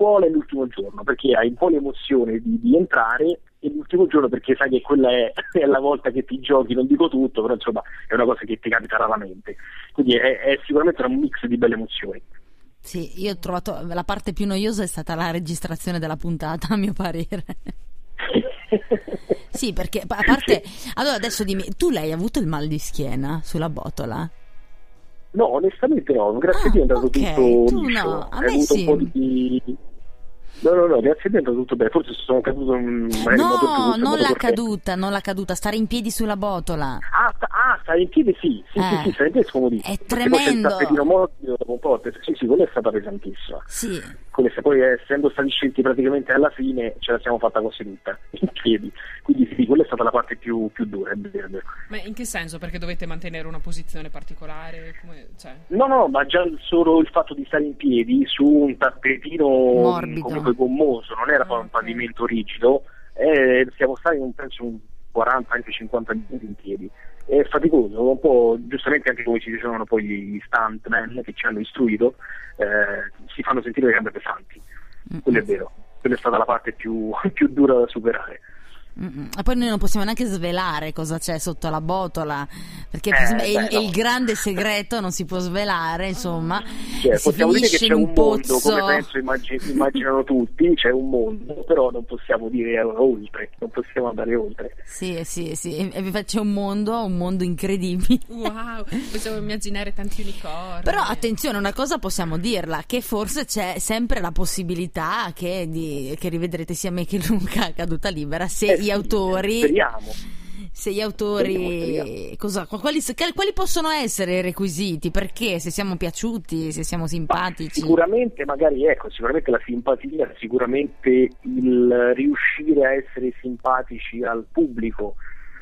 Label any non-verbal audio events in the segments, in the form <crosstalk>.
scuola è l'ultimo giorno perché hai un po' l'emozione di, di entrare e l'ultimo giorno perché sai che quella è, <laughs> è, la volta che ti giochi, non dico tutto, però insomma è una cosa che ti capita raramente. Quindi è, è sicuramente un mix di belle emozioni. Sì, io ho trovato la parte più noiosa è stata la registrazione della puntata, a mio parere. <laughs> sì, perché a parte. Allora adesso dimmi, tu l'hai avuto il mal di schiena sulla botola? No, onestamente no, grazie ah, a Dio è andato okay, tutto tu liscio. no, a Hai me avuto sì. un po' di No, no, no, grazie a Dio è tutto bene. Forse sono caduto in, magari No, in non la corretto. caduta, non la caduta, stare in piedi sulla botola. Ah, sta, ah, stare in piedi sì, sì, Eh. sì, sì, stare in piedi è scomodissimo. È Perché poi tremendo. tappetino morbido dopo un po', sì, sì, quella è stata pesantissima. Sì, Quelle se poi essendo stati scelti praticamente alla fine ce la siamo fatta quasi tutta, in piedi. Quindi sì, quella è stata la parte più, più dura. Ma in che senso? Perché dovete mantenere una posizione particolare? Come, cioè... No, no, ma già solo il fatto di stare in piedi su un tappetino Morbido. comunque gommoso, non era poi un Ok. pavimento rigido, eh, siamo stati un, penso un 40, anche 50 minuti in piedi. È faticoso, un po' giustamente anche come ci dicevano poi gli stuntman che ci hanno istruito, eh, si fanno sentire le gambe pesanti. Quello è vero, quella è stata la parte più, <laughs> più dura da superare. Mm-mm. E poi noi non possiamo neanche svelare cosa c'è sotto la botola, perché Eh, è, il, beh, è no. il grande segreto, non si può svelare, insomma. Cioè, si possiamo dire che finisce c'è in un un mondo, pozzo. come penso immagi- immaginano tutti, c'è un mondo, però non possiamo dire oltre, non possiamo andare oltre. Sì, sì, sì, e e c'è un mondo, un mondo incredibile. Wow, possiamo immaginare tanti unicorni. Però attenzione, una cosa possiamo dirla, che forse c'è sempre la possibilità che, di- che rivedrete sia me che Luca caduta libera se Eh gli autori... Speriamo. Se gli Speriamo, autori, speriamo. cosa, quali, quali possono essere i requisiti? Perché? Se siamo piaciuti, se siamo simpatici. Sicuramente, magari ecco, sicuramente la simpatia, sicuramente il riuscire a essere simpatici al pubblico,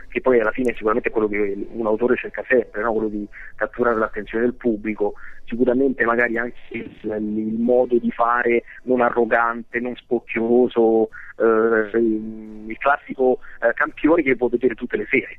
che poi alla fine sicuramente è quello che un autore cerca sempre, no? quello di catturare l'attenzione del pubblico, sicuramente magari anche il, il modo di fare non arrogante, non spocchioso, eh, il classico eh, campione che può vedere tutte le sere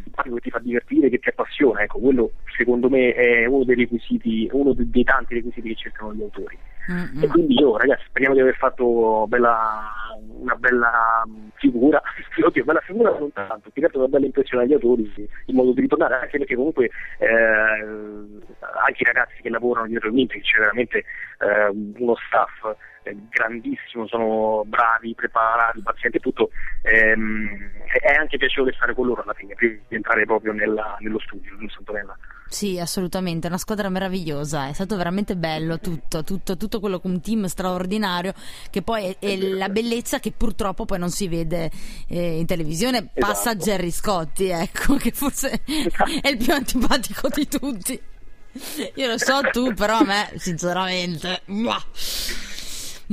simpatico che ti fa divertire, che ti appassiona, ecco, quello secondo me è uno dei requisiti, uno dei, tanti requisiti che cercano gli autori. Mm-mm. E quindi io ragazzi speriamo di aver fatto bella, una bella mh, figura, <laughs> oddio, bella figura non tanto, più che altro una bella impressione agli autori in modo di ritornare, anche perché comunque eh, anche i ragazzi che lavorano dietro il Olympic c'è veramente eh, uno staff eh, grandissimo, sono bravi, preparati, pazienti e tutto, ehm, è anche piacevole stare con loro alla fine, prima di entrare proprio nella- nello studio, giusto Antonella? Sì, assolutamente, una squadra meravigliosa, è stato veramente bello tutto, tutto, tutto quello con un team straordinario, che poi è, è la bellezza che purtroppo poi non si vede eh, in televisione, passa Esatto. Gerry Scotti, ecco, che forse è il più antipatico di tutti. Io lo so tu, però a me, sinceramente, ma,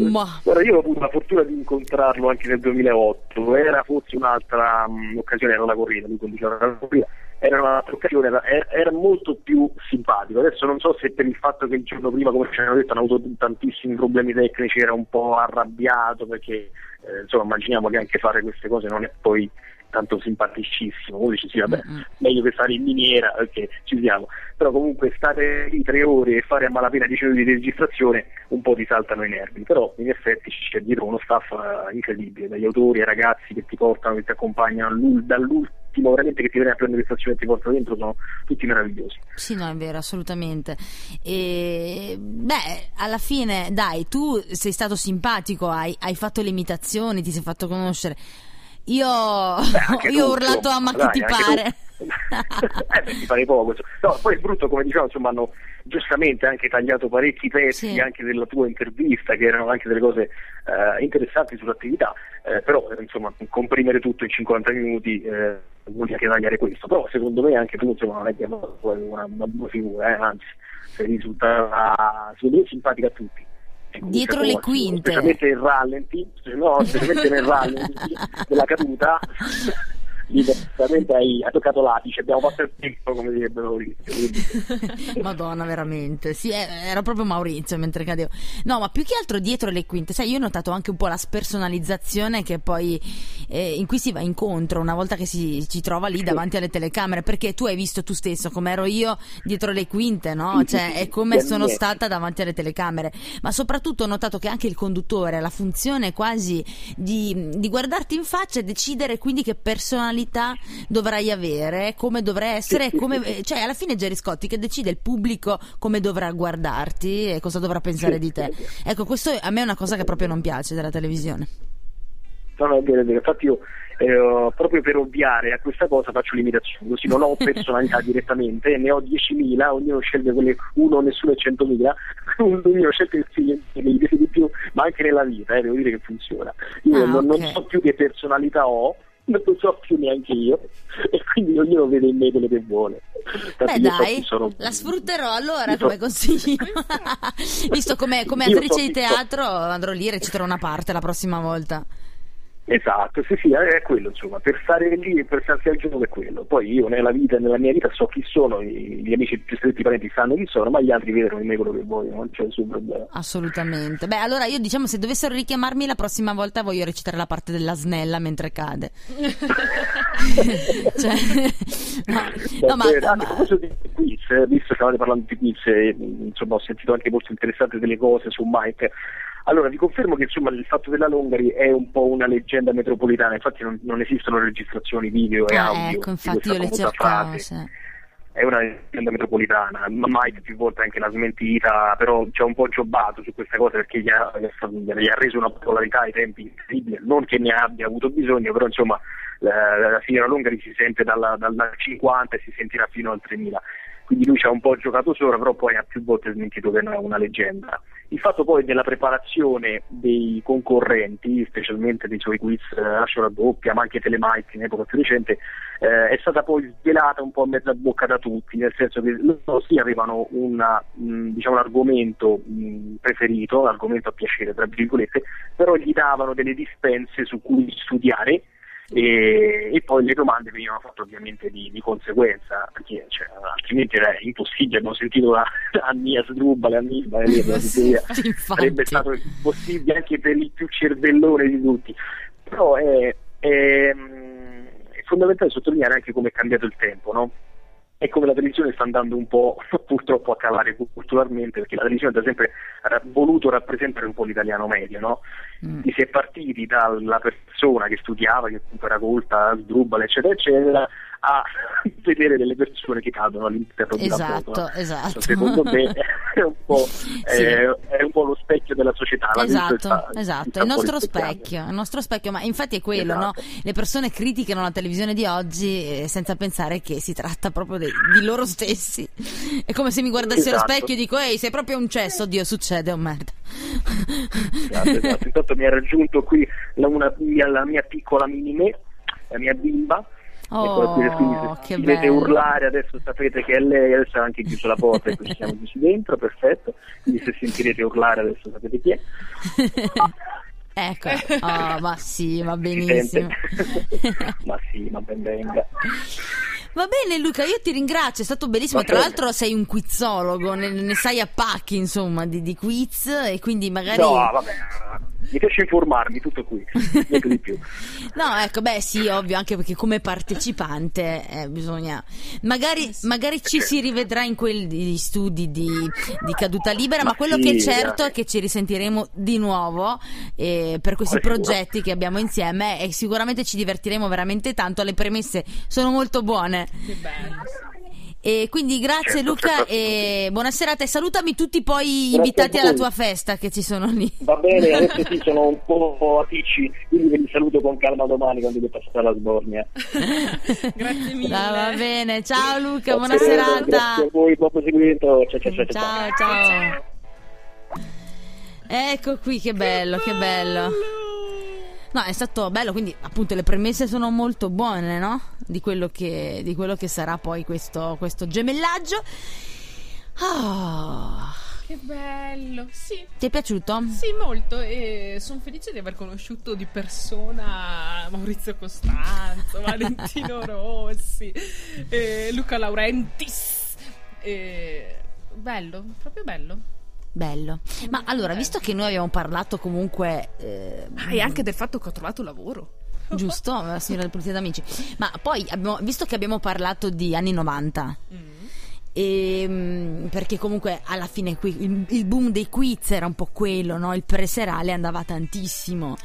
ma. Guarda, io ho avuto la fortuna di incontrarlo anche nel 2008, era forse un'altra mh, occasione, era la corrida, lui conduceva la corrida, era un'altra occasione, era, era molto più simpatico. Adesso non so se per il fatto che il giorno prima, come ci hanno detto, hanno avuto tantissimi problemi tecnici, era un po' arrabbiato perché eh, insomma immaginiamo che anche fare queste cose non è poi tanto simpaticissimo, uno dice sì vabbè, Mm-mm. meglio che stare in miniera, ok, ci siamo, però comunque stare lì tre ore e fare a malapena 10 minuti di registrazione un po' ti saltano i nervi, però in effetti c'è dietro uno staff eh, incredibile, dagli autori ai ragazzi che ti portano, che ti accompagnano all'ul- dall'ultimo veramente che ti viene a prendere le stazioni e ti portano dentro, sono tutti meravigliosi. Sì, no, è vero, assolutamente. E, beh, alla fine, dai, tu sei stato simpatico, hai, hai fatto le imitazioni, ti sei fatto conoscere. Io, anche <laughs> io ho urlato a ma che ti pare. <laughs> eh, beh, ti pare poco. No, poi è brutto, come diciamo, insomma, hanno giustamente anche tagliato parecchi pezzi Sì. anche della tua intervista, che erano anche delle cose eh, interessanti sull'attività, eh, però eh, insomma, comprimere tutto in 50 minuti eh, vuol dire anche tagliare questo. Però secondo me anche tu insomma, non è che hai una, una buona figura, eh, anzi, sei risultata secondo me simpatica a tutti. E comunque Dietro le quinte. Specialmente il rallenti, no, specialmente nel rallenti <laughs> della caduta. Diversamente hai, hai toccato l'apice, abbiamo fatto il tempo, come direbbe Maurizio. <laughs> Madonna, veramente. Sì, era proprio Maurizio mentre cadevo. No, ma più che altro dietro le quinte, sai, io ho notato anche un po' la spersonalizzazione che poi eh, in cui si va incontro una volta che si ci trova lì davanti alle telecamere, perché tu hai visto tu stesso come ero io dietro le quinte, no? Cioè, è come sono stata davanti alle telecamere. Ma soprattutto ho notato che anche il conduttore ha la funzione quasi di, di guardarti in faccia e decidere quindi che personalità dovrai avere, come dovrai essere, come, cioè alla fine Jerry Scotti che decide il pubblico come dovrà guardarti e cosa dovrà pensare di te. Ecco, questo a me è una cosa che proprio non piace della televisione. No, no, è vero, è vero. Infatti io eh, proprio per ovviare a questa cosa faccio l'imitazione, così non ho <laughs> personalità direttamente, ne ho 10.000, ognuno sceglie quelle uno, nessuno e 100.000, <laughs> ognuno sceglie il figlio che piace di più, ma anche nella vita, eh, devo dire che funziona. Io Ah, non, ok. non so più che personalità ho, non lo so più neanche io, e quindi ognuno vede in me quello che vuole. Infatti Beh so dai, sono- la sfrutterò allora io so- come consiglio. <laughs> Visto come, come Io so attrice di chi so- teatro andrò lì e reciterò una parte la prossima volta. Esatto, sì, sì, è quello, insomma, per stare lì e per starsi al gioco è quello. Poi io nella vita nella mia vita so chi sono, i miei amici più stretti parenti sanno chi sono, ma gli altri vedono in me quello che vogliono, non c'è nessun problema. Assolutamente. Beh, allora io diciamo se dovessero richiamarmi la prossima volta voglio recitare la parte della snella mentre cade. <laughs> cioè, no, no, ma, anche ma- a proposito di quiz, eh, visto che stavate parlando di quiz, insomma ho sentito anche molto interessanti delle cose su Mike. Allora, vi confermo che insomma, il fatto della Longari è un po' una leggenda metropolitana, infatti non, non esistono registrazioni video e Ah, audio. ecco, di infatti io le cercavo. sì. è una leggenda metropolitana, ma Mike più volte anche l'ha smentita, però ci ha un po' giobbato su questa cosa perché gli ha, gli ha reso una popolarità ai tempi incredibile, non che ne abbia avuto bisogno, però insomma la, la signora Longari si sente dalla, dal 50 e si sentirà fino al 3000. Quindi lui ci ha un po' giocato sopra, però poi ha più volte smentito che era una leggenda. Il fatto poi della preparazione dei concorrenti, specialmente dei suoi quiz eh, lascio la doppia, ma anche Telemike in epoca più recente, eh, è stata poi svelata un po' a mezza bocca da tutti, nel senso che loro sì avevano una, mh, diciamo, un argomento mh, preferito, un argomento a piacere, tra virgolette, però gli davano delle dispense su cui studiare e, e poi le domande venivano fatte ovviamente di, di conseguenza, perché cioè, altrimenti era impossibile, abbiamo sentito la Annia Sdrubale, Annibale, lì, la teoria. <laughs> infatti. sarebbe stato impossibile anche per il più cervellone di tutti, però è, è, è fondamentale sottolineare anche come è cambiato il tempo, no? E come la televisione sta andando un po' <laughs> purtroppo a calare culturalmente, perché la televisione da sempre ha voluto rappresentare un po' l'italiano medio, no? Mm. Si è partiti dalla persona che studiava, che comunque era colta, sdrubala, eccetera, eccetera, a <laughs> vedere delle persone che cadono all'interno di una Esatto, foto. no? esatto. Secondo me <laughs> è un po', <laughs> Sì. è, è un po' lo specchio della società. Esatto, sta- esatto, è il nostro specchio, il nostro specchio, ma infatti è quello, no? Esatto. Le persone criticano la televisione di oggi eh, senza pensare che si tratta proprio de- di loro stessi. È come se mi guardassi allo Esatto. specchio e dico, ehi, sei proprio un cesso, oddio, succede, oh merda. Esatto, esatto. Intanto mi ha raggiunto qui la, una mia, la mia piccola mini me, la mia bimba. Oh, qui, quindi se che dovete bello. urlare adesso sapete che è lei, adesso ha anche chiuso la porta e qui siamo chiusi dentro, perfetto. Quindi se sentirete urlare adesso sapete chi è. <laughs> ecco, oh, ma sì, va Si benissimo. <laughs> ma sì, ma ben venga. Va bene Luca, io ti ringrazio, è stato bellissimo. Va Tra bene. l'altro sei un quizologo, ne, ne sai a pacchi insomma di, di quiz e quindi magari... No, vabbè, mi piace informarmi, tutto qui, <laughs> niente di più. No, ecco, beh, sì, ovvio, anche perché come partecipante eh, bisogna. Magari, magari ci si rivedrà in quegli studi di, di caduta libera, ma, Ma quello sì, che è certo dai. è che ci risentiremo di nuovo eh, per questi sicuro. progetti che abbiamo insieme e sicuramente ci divertiremo veramente tanto. Le premesse sono molto buone. Che bello. E quindi grazie Certo, Luca certo. e buona serata e salutami tutti poi Grazie invitati alla tua festa che ci sono lì. Va bene, <laughs> adesso sì, sono un po' a ticci, quindi ve li saluto con calma domani quando devo passare alla Sbornia. <laughs> Grazie mille. Ah, va bene, ciao Luca, buona Grazie, serata. Grazie a voi, buon proseguimento. Ciao, ciao, ciao. ciao. Ciao, ciao. Ecco qui, che bello, che bello. No, è stato bello, quindi appunto le premesse sono molto buone, no? Di quello che, di quello che sarà poi questo, questo gemellaggio. Ah, Che bello, sì. Ti è piaciuto? Sì, molto. E sono felice di aver conosciuto di persona Maurizio Costanzo, <laughs> Valentino Rossi, eh, Luca Laurentis. Eh, bello, proprio bello. Bello. Ma allora, visto che noi abbiamo parlato comunque... Eh, Ah, e anche del fatto che ho trovato lavoro. giusto, <laughs> la signora del Polizia d'Amici, ma poi abbiamo, visto che abbiamo parlato di anni 90... E, mm, perché comunque alla fine qui, il, il boom dei quiz era un po' quello, no? il preserale andava tantissimo.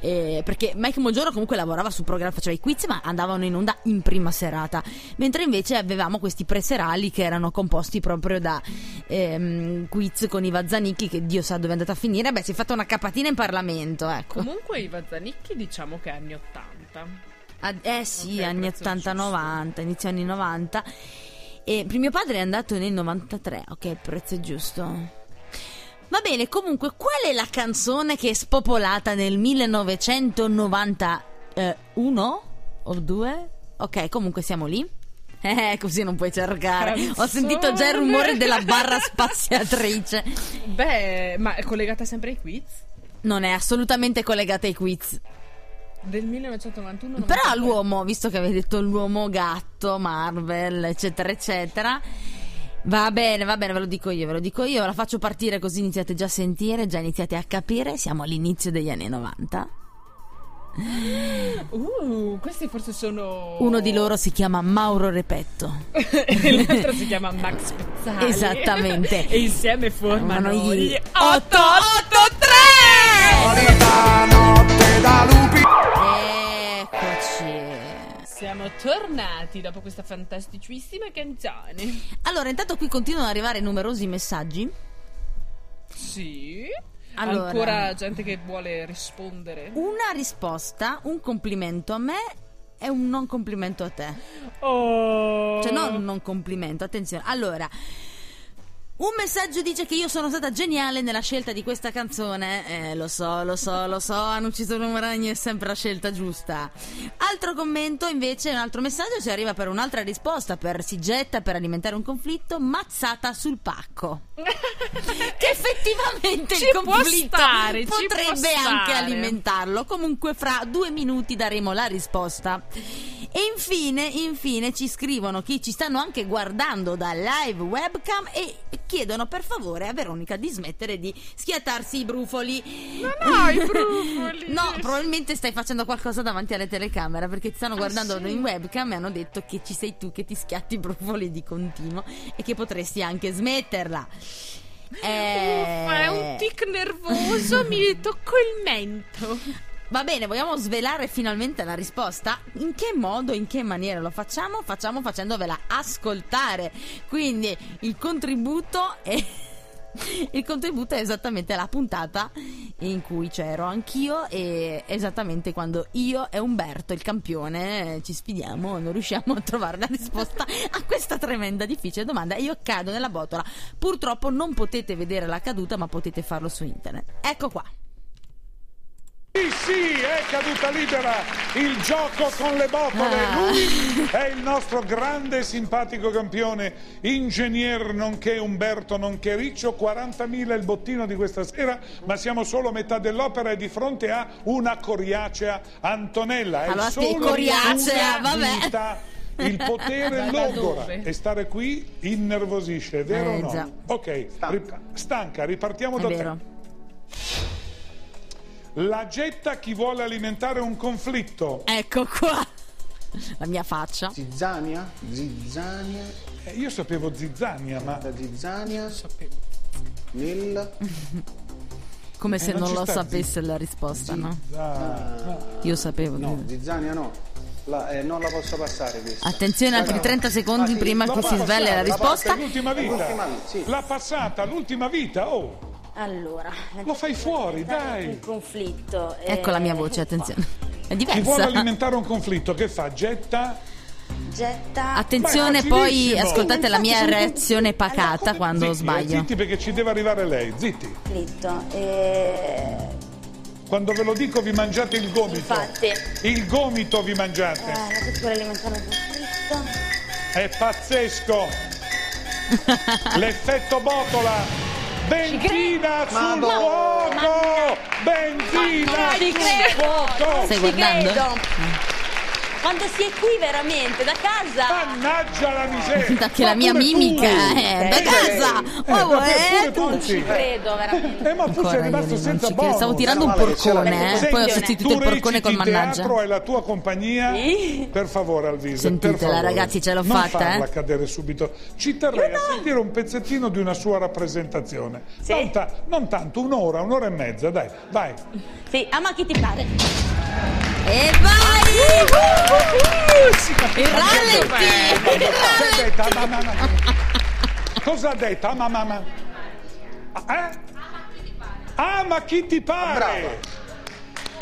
Eh, perché Mike Moggioro comunque lavorava sul programma, faceva i quiz, ma andavano in onda in prima serata. Mentre invece avevamo questi preserali che erano composti proprio da ehm, quiz con Iva Zanicchi, che Dio sa dove è andata a finire. Beh, si è fatta una capatina in Parlamento, ecco. Comunque Iva Zanicchi diciamo che è anni 80. Ah, eh sì, Ok, anni prezzo 80-90, inizio anni 90. E mio padre è andato nel 93, ok, il prezzo è giusto. Va bene, comunque, qual è la canzone che è spopolata nel 1991 o 2? Ok, comunque siamo lì. <laughs> Eh, così non puoi cercare. Ho Canzone. sentito già il rumore della barra spaziatrice. <laughs> Beh, ma è collegata sempre ai quiz? Non è assolutamente collegata ai quiz. Del 1991 Però l'uomo, visto che avevi detto l'uomo gatto, Marvel, eccetera, eccetera. Va bene, va bene, ve lo dico io, ve lo dico io, la faccio partire così iniziate già a sentire, già iniziate a capire, siamo all'inizio degli anni 90. Uh, questi forse sono Uno di loro si chiama Mauro Repetto. <laughs> e l'altro si chiama Max Pezzali. Esattamente. e insieme formano gli gli 883! Solita notte da lupi. Eccoci. Siamo tornati dopo questa fantasticissima canzone. Allora, intanto qui continuano ad arrivare numerosi messaggi. Sì. Allora. Ancora gente che vuole rispondere. Una risposta, un complimento a me e un non complimento a te. Oh. Cioè, non un non complimento, attenzione. Allora, un messaggio dice che io sono stata geniale nella scelta di questa canzone. Eh, lo so, lo so, lo so, hanno ucciso Numeragni è sempre la scelta giusta. Altro commento, invece, un altro messaggio ci arriva per un'altra risposta, per si getta per alimentare un conflitto, mazzata sul pacco. <laughs> che effettivamente Ci il conflitto stare, potrebbe anche alimentarlo. Comunque, fra due minuti daremo la risposta. E infine, infine ci scrivono chi ci stanno anche guardando da live webcam e chiedono per favore a Veronica di smettere di schiattarsi i brufoli. Non ho i <laughs> brufoli. No, probabilmente stai facendo qualcosa davanti alle telecamere perché ti stanno guardando Ah, sì? in webcam e hanno detto che ci sei tu che ti schiatti i brufoli di continuo e che potresti anche smetterla. Eh, Uffa, è un tic nervoso, mi tocco il mento. <laughs> Va bene, vogliamo svelare finalmente la risposta? In che modo, in che maniera lo facciamo? Facciamo facendovela ascoltare. Quindi il contributo è. <laughs> Il contributo è esattamente la puntata in cui c'ero anch'io e esattamente quando io e Umberto, il campione, ci sfidiamo, non riusciamo a trovare la risposta a questa tremenda difficile domanda. Io cado nella botola. Purtroppo non potete vedere la caduta, ma potete farlo su internet. Ecco qua. Sì, è caduta libera il gioco con le botole. Ah. Lui è il nostro grande e simpatico campione, ingegner nonché Umberto nonché Riccio. 40.000 il bottino di questa sera, ma siamo solo a metà dell'opera e di fronte a una coriacea Antonella. È Allora, sì, solo coriacea, una vabbè. vita. Il potere logora e stare qui innervosisce, è vero Eh, o no? già. Ok, stanca, stanca ripartiamo È da te. La getta chi vuole alimentare un conflitto. Ecco qua. La mia faccia. Zizzania, zizzania, Eh, io sapevo zizzania, ma la zizzania nel <laughs> Come se non non lo sapesse la risposta, no? Ah, Io sapevo. no, zizzania no. La- eh, non la posso passare questa. Attenzione, altri No. 30 secondi Ah, sì, prima la che si sveglia la la risposta. l'ultima vita. L'ultima vita, sì. L'ha passata, l'ultima vita, oh. Allora, Lo fai fuori, dai. il conflitto. Ecco la eh, mia voce, <laughs> attenzione. È Chi vuole diversa. alimentare un conflitto, che fa? Getta? Getta Attenzione, poi ascoltate la mia reazione pacata Allora, quando zitti, eh, sbaglio. zitti perché ci deve arrivare lei, zitti. conflitto. eh, Quando ve lo dico vi mangiate il gomito. infatti, Il gomito vi mangiate. eh, la pittura alimentare un conflitto. È pazzesco. <laughs> L'effetto botola. Benzina sul fuoco! Benzina Ci sul fuoco! Stai guardando? Quando si è qui veramente, da casa. Mannaggia la miseria! Perché Ma la mia mimica tu! è da Eh, casa. eh, Oh, ma eh, tu. tu, Ci credo veramente. Eh, ma tu sei Ancora io rimasto non senza credo. Stavo bonus. tirando un porcone, eh. poi ho sostituito tu il porcone col mannaggia. teatro e la tua compagnia Sì. per favore Alvise Sentitela, ragazzi, ce l'ho non fatta, farla eh. cadere subito ci terrei a sentire un pezzettino di una sua rappresentazione Sì. non, ta- non tanto un'ora un'ora e mezza dai vai Sì, ama chi ti pare. E vai! Il Cosa rallenti! ha detto? Ah, mamma, mamma. cosa ha detto Ah, mamma, mamma. Ah, eh? ah ma chi ti pare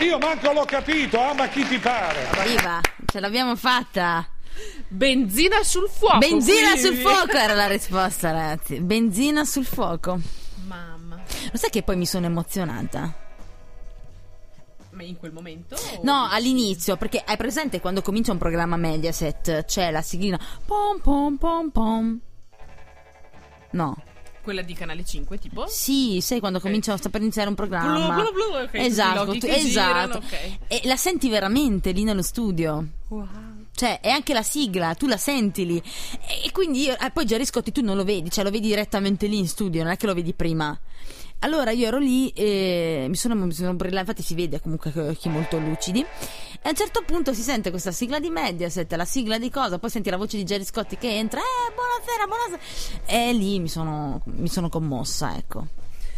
io manco l'ho capito ah ma chi ti pare Viva, ce l'abbiamo fatta! Benzina sul fuoco. Benzina quindi. sul fuoco era la risposta, ragazzi. Benzina sul fuoco. Mamma. Lo sai che poi mi sono emozionata? In quel momento? No, all'inizio, perché hai presente quando comincia un programma Mediaset c'è la siglina pom pom pom pom. No. Quella di Canale 5, tipo? Sì, sai quando comincia sta per iniziare un programma. Blu, blu, blu, ok, tutti i esatto, tu- esatto. girano, ok. E la senti veramente lì nello studio. Wow. Cioè, è anche la sigla, tu la senti lì. E, e quindi io, eh, poi Gerry Scotti tu non lo vedi, cioè lo vedi direttamente lì in studio, non è che lo vedi prima. Allora io ero lì e mi sono, mi sono brillata, infatti si vede comunque che occhi molto lucidi. E a un certo punto si sente questa sigla di Mediaset, la sigla di cosa, poi senti la voce di Gerry Scotti che entra, eh, buonasera, buonasera. E lì mi sono, mi sono commossa, ecco.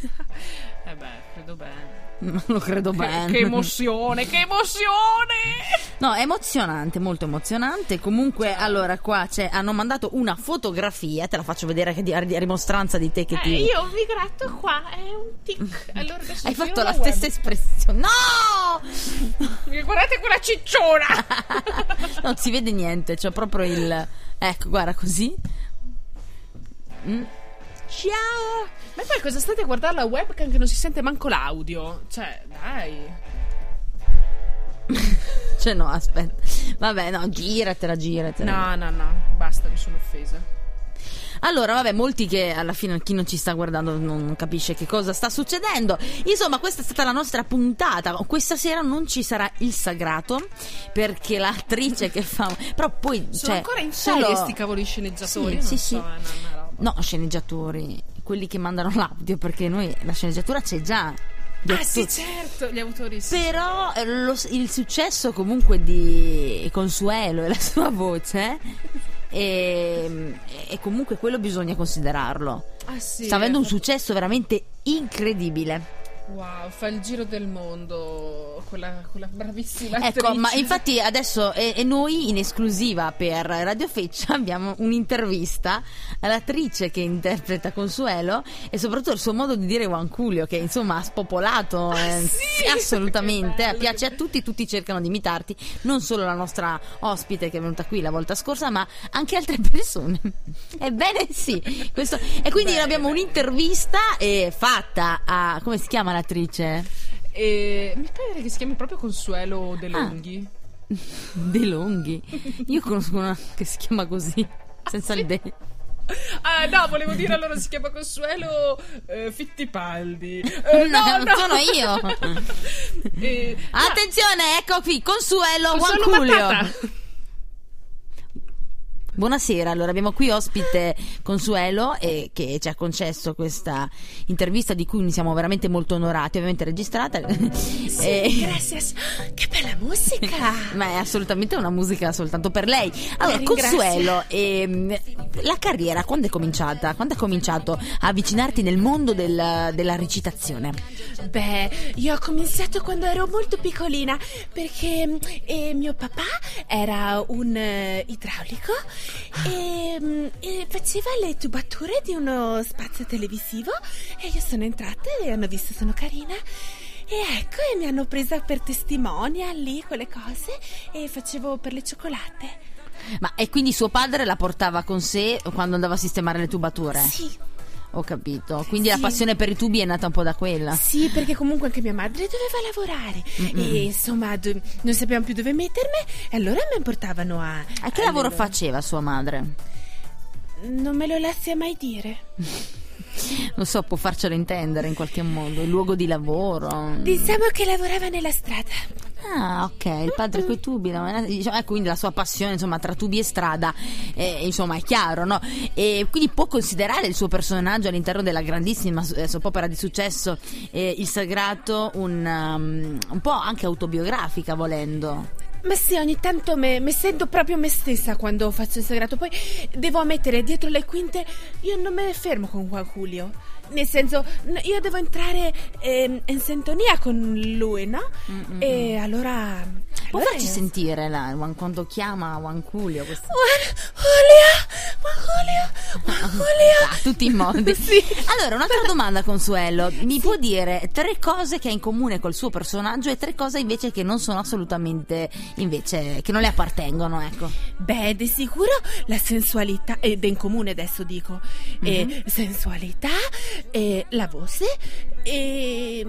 <laughs> Eh beh, credo bene. <laughs> Non lo credo Che, bene. che emozione, che emozione! No, è emozionante, molto emozionante. Comunque, allora, qua c'è, hanno mandato una fotografia, te la faccio vedere che di, a rimostranza di te che ti... Eh, io mi gratto qua, è un tic. <laughs> Allora Hai fatto la web. stessa espressione. No! Guardate quella cicciona! <laughs> non si vede niente, c'è proprio il... Ecco, guarda così. Mm. Ciao! Ma poi cosa state a guardare la webcam che non si sente manco l'audio? Cioè, dai. <laughs> Cioè, no, aspetta. Vabbè, no, giratela, giratela. No, no, no, basta, mi sono offesa. Allora, vabbè, molti che alla fine chi non ci sta guardando non capisce che cosa sta succedendo. Insomma, questa è stata la nostra puntata. Questa sera non ci sarà il sagrato perché l'attrice che fa. Però poi. Sono cioè, ancora in solo- serie sti cavoli sceneggiatori. Sì, non sì, so, sì. una roba. No, sceneggiatori, quelli che mandano l'audio perché noi la sceneggiatura c'è già. Ah, sì, certo, gli autori sì. Però eh, lo- il successo comunque di Consuelo e la sua voce e, e comunque quello bisogna considerarlo. Ah, sì, Sta avendo un eh, successo veramente incredibile. Wow, fa il giro del mondo quella, quella bravissima Ecco, attrice. ma infatti adesso e, e noi in esclusiva per Radio Feccia abbiamo un'intervista all'attrice che interpreta Consuelo e soprattutto il suo modo di dire Wanculio che insomma ha spopolato eh, Ah, sì? assolutamente, bello, piace a tutti, tutti cercano di imitarti, non solo la nostra ospite che è venuta qui la volta scorsa, ma anche altre <laughs> persone. Ebbene sì, questo- e quindi Bene. abbiamo un'intervista eh, fatta a come si chiama l'attrice? E mi pare che si chiami proprio Consuelo De Ah. Longhi. <laughs> De Longhi. Io conosco una che si chiama così, senza il de. Ah, no, volevo dire allora si chiama Consuelo eh, Fittipaldi. Eh, <laughs> no, No, no, sono io. <laughs> Eh, Attenzione, ecco qui, Consuelo Consuelo Wanculio. Buonasera, allora abbiamo qui ospite Consuelo eh, che ci ha concesso questa intervista di cui siamo veramente molto onorati, ovviamente registrata. <laughs> Eh, Gracias. Che bella musica. <laughs> ma è assolutamente una musica soltanto per lei. Allora, ringrazio. Consuelo, ehm, la carriera quando è cominciata? Quando hai cominciato a avvicinarti nel mondo del- della recitazione? Beh, io ho cominciato quando ero molto piccolina perché eh, mio papà era un eh, idraulico e, mm, e faceva le tubature di uno spazio televisivo e io sono entrata e hanno visto sono carina e ecco e mi hanno presa per testimonial lì quelle cose e facevo per le cioccolate. Ma e quindi suo padre la portava con sé quando andava a sistemare le tubature? Sì, Ho capito. Quindi la Sì. passione per i tubi è nata un po' da quella. Sì, perché comunque anche mia madre doveva lavorare e insomma do- non sapevamo più dove mettermi e allora mi portavano a... E che alle lavoro loro- faceva sua madre? Non me lo lascia mai dire. <laughs> <laughs> non so, può farcelo intendere in qualche modo, il luogo di lavoro. Diciamo che lavorava nella strada. Ah, ok, il padre coi tubi, no? Diciamo, eh, quindi la sua passione, insomma, tra tubi e strada, eh, insomma, è chiaro, no? E quindi può considerare il suo personaggio all'interno della grandissima eh, soap opera di successo, eh, Il Sagrato, un, um, un po' anche autobiografica, volendo. Ma sì, ogni tanto mi sento proprio me stessa quando faccio il segreto. Poi devo ammettere, dietro le quinte, io non me ne fermo con Juan Julio. Nel senso, io devo entrare ehm, in sintonia con lui, no? Mm-mm. E allora. Può allora farci io- sentire la, quando chiama Juan Julio? questo- Juan Julio! Juan Julio! Juan <laughs> Julio! Ah, tutti i modi. <laughs> Sì. Allora, un'altra <laughs> domanda, Consuelo. Mi può dire tre cose che ha in comune col suo personaggio e tre cose invece che non sono assolutamente, invece, che non le appartengono, ecco. Beh, di sicuro la sensualità, ed è in comune adesso dico, e sensualità, e la voce e,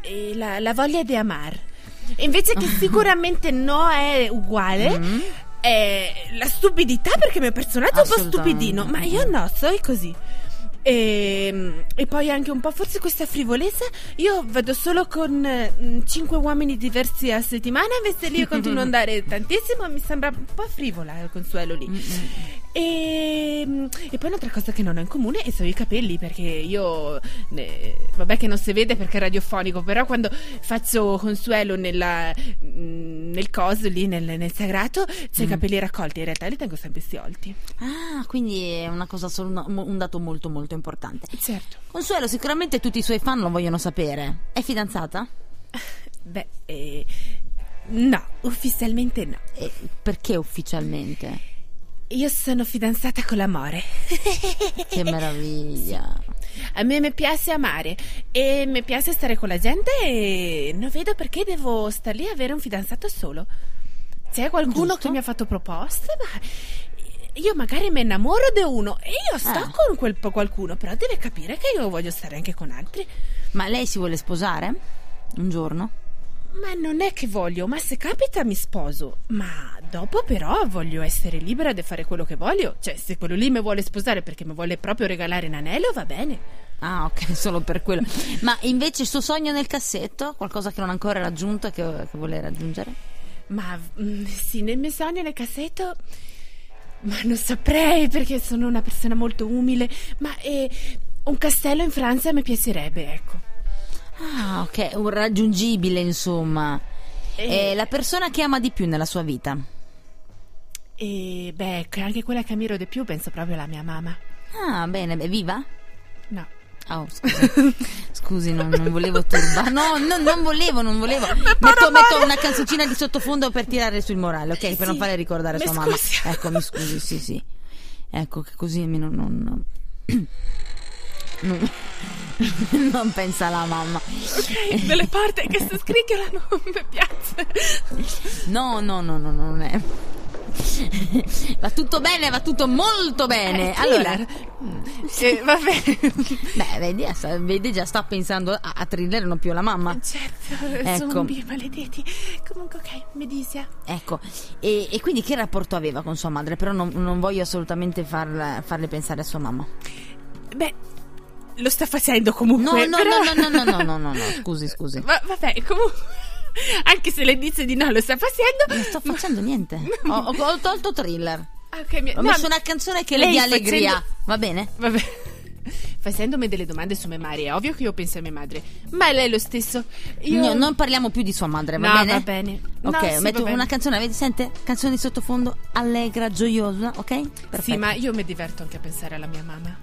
e la, la voglia di amare. Invece che <laughs> sicuramente no è uguale. È la stupidità perché il mio personaggio è un po' stupidino, ma io no, sono così. E, e poi anche un po' forse questa frivolezza. Io vado solo con mm, cinque uomini diversi a settimana, invece lì io continuo ad andare tantissimo. Mi sembra un po' frivola il consuelo lì. E, mm, e poi un'altra cosa che non ho in comune è sono i capelli, perché io. ne- vabbè, che non si vede perché è radiofonico, però quando faccio consuelo nella, mm, nel coso lì, nel, nel sagrato, c'è i capelli raccolti. In realtà li tengo sempre sciolti. Ah, quindi è una cosa solo un dato molto molto importante. Certo. Consuelo, sicuramente tutti i suoi fan lo vogliono sapere. È fidanzata? <laughs> Beh, eh, no, ufficialmente no. E perché ufficialmente? Io sono fidanzata con l'amore. <laughs> Che meraviglia. A me mi piace amare e mi piace stare con la gente e non vedo perché devo star lì a avere un fidanzato solo. C'è qualcuno Giusto. che mi ha fatto proposte, ma io magari mi innamoro di uno e io sto Ah. con quel qualcuno, però deve capire che io voglio stare anche con altri. Ma lei si vuole sposare? Un giorno? Ma non è che voglio, ma se capita mi sposo. Ma dopo però voglio essere libera di fare quello che voglio. Cioè, se quello lì mi vuole sposare perché mi vuole proprio regalare un anello, va bene. Ah, ok, <laughs> solo per quello. Ma invece il suo sogno nel cassetto? Qualcosa che non ha ancora raggiunto e che, che vuole raggiungere? Ma mm, sì, nel mio sogno nel cassetto. Ma non saprei perché sono una persona molto umile. Ma eh, un castello in Francia mi piacerebbe, ecco. Ah, ok, un raggiungibile, insomma. E- È la persona che ama di più nella sua vita. E beh, anche quella che ammiro di più penso proprio alla mia mamma. Ah, bene, è viva? No. Oh, scusi, <laughs> scusi non, non volevo turbare. No, no, non volevo, non volevo. Metto, metto una canzoncina di sottofondo per tirare sul morale, ok? Per non Sì. fare ricordare sua mamma. scusi. Ecco, mi scusi, sì, sì. Ecco, che così almeno non. <clears throat> <laughs> Non, pensa alla mamma. Ok, delle parti che si scricchiolano <laughs> mi piace. No, no, no, no, non è. Va tutto bene, va tutto molto bene. Eh, allora, thriller. Eh, vabbè. beh, vedi, vedi, già sta pensando a, a thriller, non più alla mamma. Certo, Ecco. zombie maledetti. Comunque, ok, Medisia. Ecco, e, e quindi che rapporto aveva con sua madre? Però non, non voglio assolutamente farla- farle pensare a sua mamma. Beh, lo sta facendo No, comunque. no, però- no, no, no, no, no, no, no, scusi, scusi. Va- vabbè, comunque. <laughs> Anche se lei dice di no, lo sta facendo. Non sto facendo niente. <laughs> Ho, ho- ho tolto thriller. Ah, ok, mi- Ho no, messo una canzone che le dia allegria. facendo- Va bene? Vabbè. <laughs> Facendomi delle domande su mia madre, è ovvio che io penso a mia madre. Ma è lei lo stesso. Io. No, non parliamo più di sua madre, va No, bene? va bene. No, Ok, sì, metto va bene. una canzone, vedi, sente? Canzone di sottofondo, allegra, gioiosa, ok? Perfetto. Sì, ma io mi diverto anche a pensare alla mia mamma.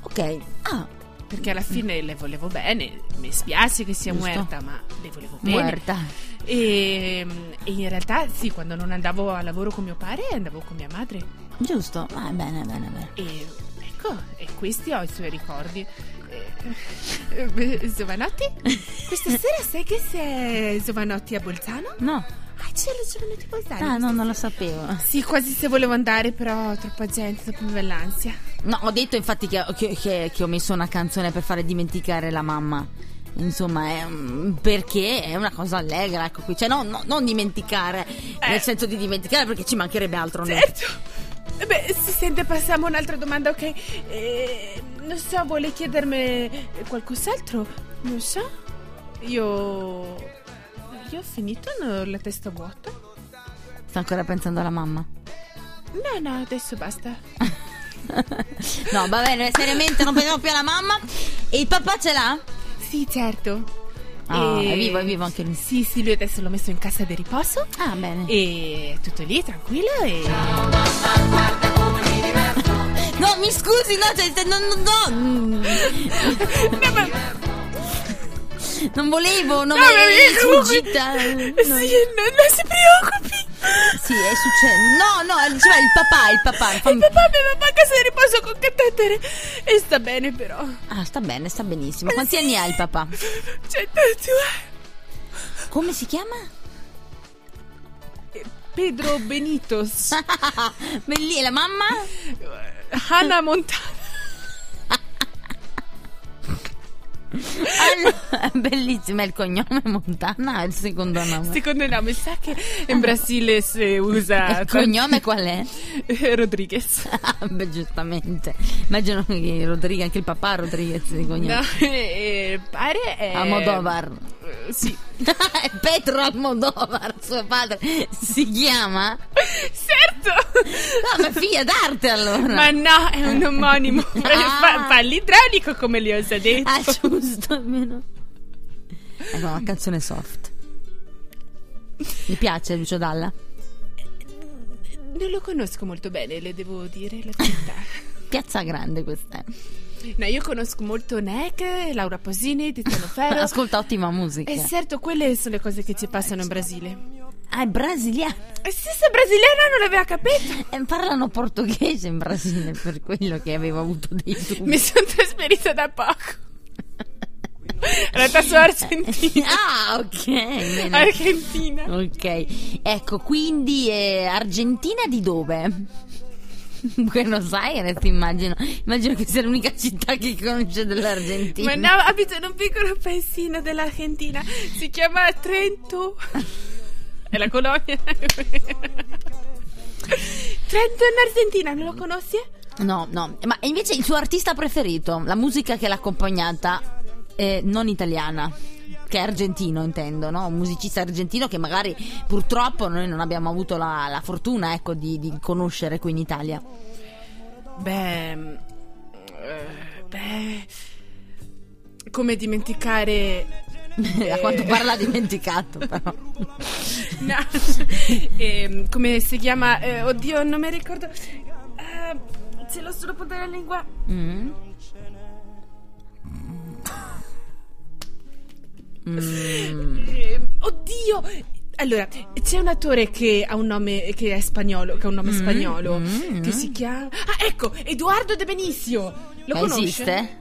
Ok. Ah, Perché alla fine le volevo bene. Mi spiace che sia Giusto. muerta, ma le volevo bene. muerta. E, e in realtà, sì, quando non andavo a lavoro con mio padre, andavo con mia madre. Giusto. Ah, bene, bene, bene. E ecco, e questi ho i suoi ricordi. Eh, <laughs> Giovanotti? Questa <laughs> sera sai che c'è Giovanotti a Bolzano? No. Ah, c'è lo Giovanotti a Bolzano. Ah, no, non lo sapevo. Sì, quasi se volevo andare, però troppa gente, dopo mi va l'ansia. No, ho detto infatti che, che- che- che ho messo una canzone per fare dimenticare la mamma. Insomma, è, perché è una cosa allegra, ecco qui. Cioè, no, no, non dimenticare, nel senso di dimenticare, perché ci mancherebbe altro. no? Certo. Eh Beh, si sente, passiamo a un'altra domanda, ok? Eh, non so, vuole chiedermi qualcos'altro? Non so. Io. Io ho finito, la testa vuota. Sta ancora pensando alla mamma. No, no, adesso basta. <laughs> No, va bene, seriamente non pensiamo più alla mamma. E il papà ce l'ha? Sì, certo. Ah, E- è vivo, è vivo anche lui. Sì, sì, lui adesso l'ho messo in casa di riposo. Ah, bene. E tutto lì, tranquillo. E. <laughs> No, mi scusi, no, cioè, se- no, <laughs> no, no. Non volevo, non No, comunque- sfuggita. Sì, No. non, non si preoccupi. Sì, è successo. No, no, diceva il papà, il papà. Il fammi- papà mi aveva a casa di riposo con catetere. E sta bene, però. Ah, sta bene, sta benissimo. Quanti anni ha il papà? C'è tanto. Come si chiama? Pedro Benitos. <laughs> Belli, la mamma? Hannah Montana. Allora, bellissima, il cognome Montana, il secondo nome. Secondo nome, sa che in Brasile si usa. Il cognome qual è? Rodriguez. <laughs> Ah, Beh, giustamente. Immagino che Rodriguez, anche il papà Rodriguez di cognome. No, eh, pare è. Almodovar. Eh, Sì. <laughs> Petro Almodovar, suo padre, si chiama? Certo! No, ma figlia d'arte allora. Ma no, è un omonimo. <laughs> Ah. Fa, fa l'idraulico come gli ho già detto. Ah, giusto, almeno. Ecco, una canzone soft. Mi piace Lucio Dalla? Non lo conosco molto bene, le devo dire la verità. <laughs> Piazza Grande questa. No, io conosco molto Nek, Laura Posini, Tiziano Ferro. <laughs> Ascolta ottima musica. E certo, quelle sono le cose che ci passano in Brasile. Ah, è brasiliano. E se sei brasiliana non l'aveva capito. <laughs> Eh, parlano portoghese in Brasile, per quello che avevo avuto dei dubbi. Mi sono trasferita da poco. In realtà sono argentina. <laughs> Ah, ok. bene. Argentina. Ok, ecco, quindi eh, Argentina di dove? <laughs> Buenos Aires, immagino. Immagino che sia l'unica città che conosce dell'Argentina. Ma no, abito in un piccolo paesino dell'Argentina. Si chiama Trento. È la colonia. Trento in Argentina, non lo conosci? No, no, ma invece il suo artista preferito, la musica che l'ha accompagnata, è non italiana, che è argentino intendo, no? Un musicista argentino che magari purtroppo noi non abbiamo avuto la, la fortuna, ecco, di, di conoscere qui in Italia. Beh, eh, beh, come dimenticare <laughs> A quanto pare l'ha <laughs> dimenticato, però. No. <laughs> Ehm, come si chiama? Eh, oddio, non mi ricordo. Ah, ce l'ho sulla punta della lingua. Mm. Ehm, oddio! Allora, c'è un attore che ha un nome che è spagnolo, che ha un nome spagnolo, mm, che si chiama... Ah, ecco, Edoardo De Benicio! Lo Ma conosce? esiste?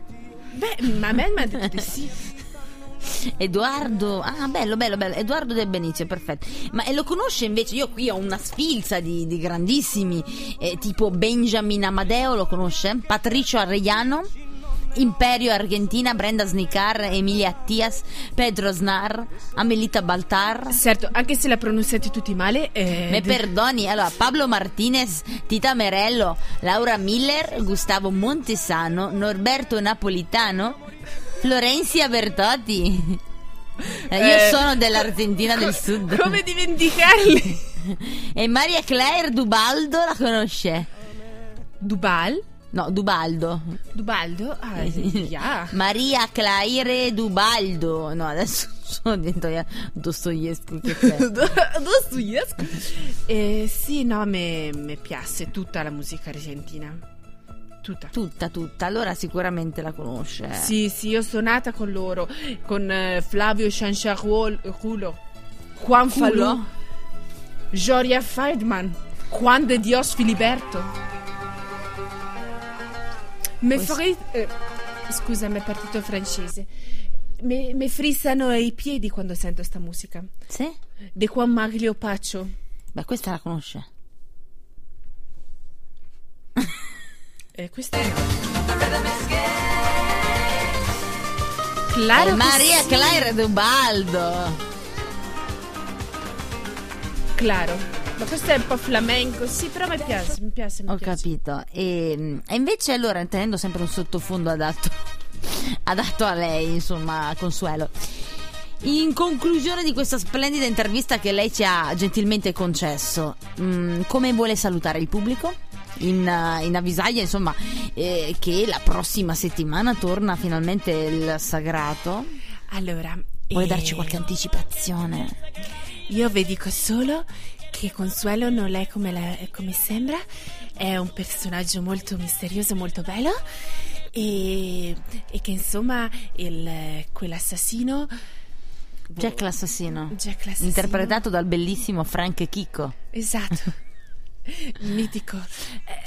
Beh, ma a me mi ha detto di sì. <laughs> Edoardo, ah bello bello bello, Edoardo De Benicio, perfetto. Ma e lo conosce invece? Io qui ho una sfilza di, di grandissimi, eh, tipo Benjamin Amadeo, lo conosce? Patricio Arrellano, Imperio Argentina, Brenda Snicar, Emilia Attias, Pedro Snar, Amelita Baltar. Certo, anche se la pronunciate tutti male... eh, Me perdoni, allora Pablo Martinez, Tita Merello, Laura Miller, Gustavo Montesano, Norberto Napolitano, Florenzia Bertotti. Eh, io Eh, sono dell'Argentina del Sud. Come dimenticarli? <laughs> E Maria Claire Dubaldo la conosce? Dubal? No, Dubaldo. Dubaldo? Ah, <laughs> yeah. Maria Claire Dubaldo. No, adesso <laughs> sono diventato Dostoevsky. Che <laughs> c'è? Dostoevsky. Eh, sì, no, mi piace tutta la musica argentina. Tutta. Tutta, tutta. Allora sicuramente la conosce. Sì, sì, io sono nata con loro, con eh, Flavio Chancharulo, Juan? Falú, Joria Feldman, Juan de Dios Filiberto. Me fri- eh, scusa, mi è partito il francese. Mi, mi frissano i piedi quando sento sta musica. Sì? De Juan Maglio Paccio. Beh, questa la conosce. Eh, questa è... Claro Maria sì. Claire Dubaldo. claro. Ma questo è un po' flamenco, sì, però mi piace, mi piace, mi Ho piace. capito. E, e invece allora, tenendo sempre un sottofondo adatto, <laughs> adatto a lei, insomma, Consuelo. In conclusione di questa splendida intervista che lei ci ha gentilmente concesso, mm, come vuole salutare il pubblico? In, eh, in avvisaglia, insomma, eh, che la prossima settimana torna finalmente il sagrato. Allora, Vuole eh, darci qualche anticipazione? Io vi dico solo che Consuelo non è come, la- come sembra, è un personaggio molto misterioso, molto bello e, e che insomma il, quell'assassino... Jack l'assassino. Jack l'assassino. Interpretato dal bellissimo Frank Chicco. Esatto, <laughs> mitico.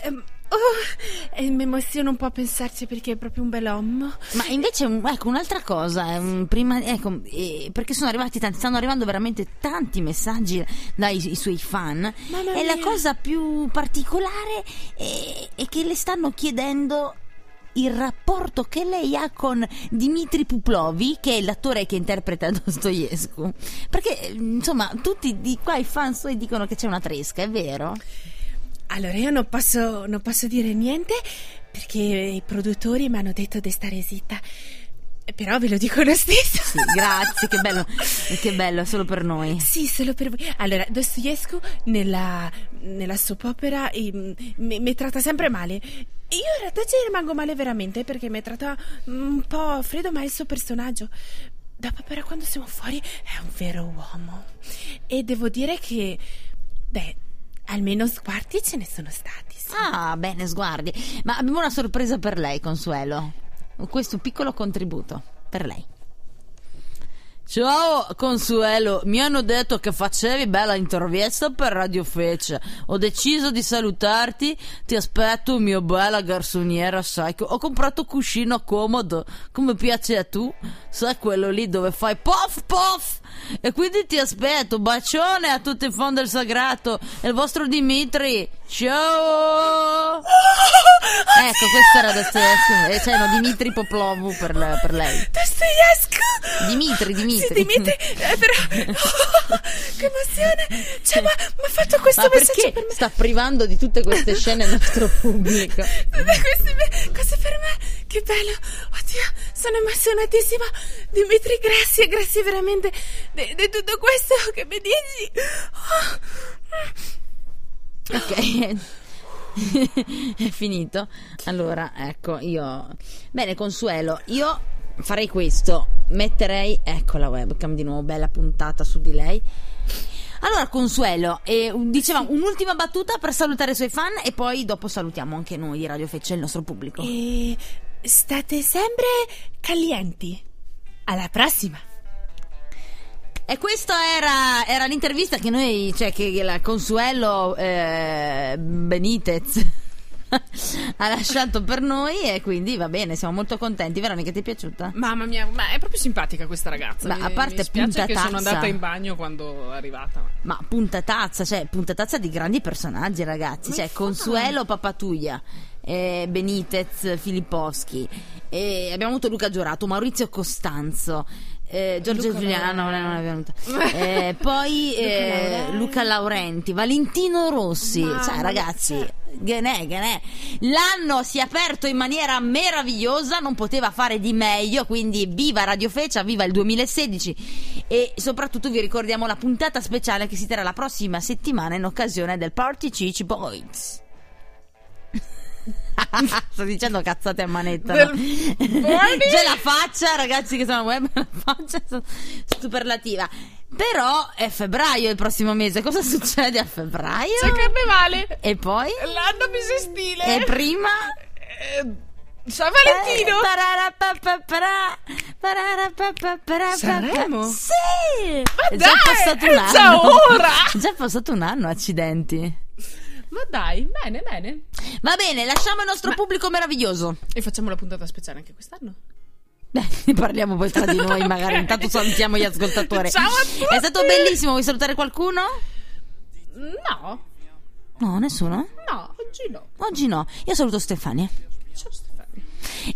Ehm, oh, e mi emoziono un po' a pensarci perché è proprio un bell'uomo. Ma invece, ecco, un'altra cosa, ehm, prima, ecco, eh, perché sono arrivati tanti, stanno arrivando veramente tanti messaggi dai suoi fan. Mamma e la mia. cosa più particolare è, è che le stanno chiedendo il rapporto che lei ha con Dimitri Puplovi, che è l'attore che interpreta <laughs> Dostoevsky. Perché, eh, insomma, tutti di qua i fan suoi dicono che c'è una tresca, è vero? Allora, io non posso, non posso dire niente perché i produttori mi hanno detto di stare zitta. Però ve lo dico lo stesso. Sì, grazie, che bello, che bello, solo per noi. Sì, solo per voi. Allora, Dostoevsky nella, nella soap opera ehm, mi, mi tratta sempre male. Io in realtà ci rimango male veramente perché mi tratta un po' freddo, ma è il suo personaggio. Dopo però quando siamo fuori è un vero uomo. E devo dire che, beh, almeno sguardi ce ne sono stati. sì. Ah, bene, sguardi. Ma abbiamo una sorpresa per lei, Consuelo. Questo piccolo contributo per lei. Ciao Consuelo, mi hanno detto che facevi bella intervista per Radio Fece. Ho deciso di salutarti. Ti aspetto, mio bella garsoniera, sai che ho comprato cuscino comodo, come piace a tu. Sai quello lì dove fai pof pof. E quindi ti aspetto. Bacione a tutti i fan del Sagrato e il vostro Dimitri. Ciao! <laughs> Ecco, questo era Dostoevsky. E c'è no, Dimitri Poplovu per, per lei. Dostoevsky! Dimitri, Dimitri. Sì, Dimitri, eh, però... Oh, che emozione! Cioè, ma ha fatto questo Ma messaggio perché per me. sta privando di tutte queste scene il nostro pubblico? Vabbè, queste cose per me. Che bello. Oddio, sono emozionatissima. Dimitri, grazie, grazie veramente di, di tutto questo che mi dici. Oh. Ok. <laughs> È finito. Allora, ecco, io. Bene, Consuelo, io farei questo. Metterei. Ecco la webcam di nuovo, bella puntata su di lei. Allora, Consuelo, eh, dicevamo un'ultima battuta per salutare i suoi fan e poi dopo salutiamo anche noi di Radio Fece, il nostro pubblico. E state sempre calienti. Alla prossima. E questa era, era l'intervista che noi, cioè che la Consuelo eh, Benitez <laughs> ha lasciato per noi e quindi va bene, siamo molto contenti. Veronica, ti è piaciuta? Mamma mia, ma è proprio simpatica questa ragazza. Ma Mi- a parte spiace che puntatazza. sono andata in bagno quando è arrivata. Ma puntatazza, cioè puntatazza di grandi personaggi, ragazzi. Cioè Consuelo Papatuglia, eh, Benitez, Filipposchi, eh, abbiamo avuto Luca Giorato, Maurizio Costanzo. Eh, Giorgio Luca Giuliano è, non è venuta. Eh, poi <laughs> Luca eh, Laurenti. Luca Laurenti, Valentino Rossi. Mamma cioè, ragazzi, Genè, genè. L'anno si è aperto in maniera meravigliosa, non poteva fare di meglio, quindi viva Radio Fecia, viva il 2016 e soprattutto vi ricordiamo la puntata speciale che si terrà la prossima settimana in occasione del Party Cici Boys. <laughs> Sto dicendo cazzate a manetta. no? Del? C'è la faccia, ragazzi che sono web, la faccia superlativa. Però è febbraio il prossimo mese. Cosa <laughs> succede a febbraio? C'è carnevale! E poi? L'anno bisestile! E prima? Eh, San Valentino! Eh, Sanremo? Sì! Ma È già dai, passato è un anno. già ora! <laughs> È già passato un anno, accidenti. Ma dai, bene, bene. Va bene, lasciamo il nostro pubblico meraviglioso. E facciamo la puntata speciale anche quest'anno? Beh, <laughs> ne parliamo poi tra di <laughs> noi, magari. Intanto salutiamo gli ascoltatori. Ciao a tutti! È stato bellissimo. Vuoi salutare qualcuno? No, No, nessuno? no, oggi no. Oggi no. Io saluto Stefania. Ciao Stefania.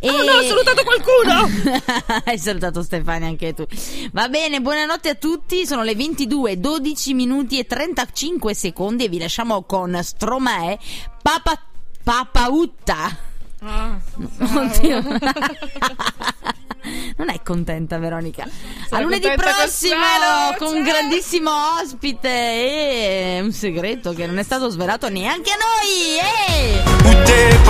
E E... Oh no, ho salutato qualcuno! <laughs> Hai salutato Stefania anche tu. Va bene, buonanotte a tutti. Sono le 22, 12 minuti e 35 secondi e vi lasciamo con Stromae Papa Papautta. Ah, <laughs> Oddio. <laughs> Non è contenta Veronica. A lunedì prossimo quest'anno, con un ciao. grandissimo ospite e un segreto che non è stato svelato neanche a noi. Eh!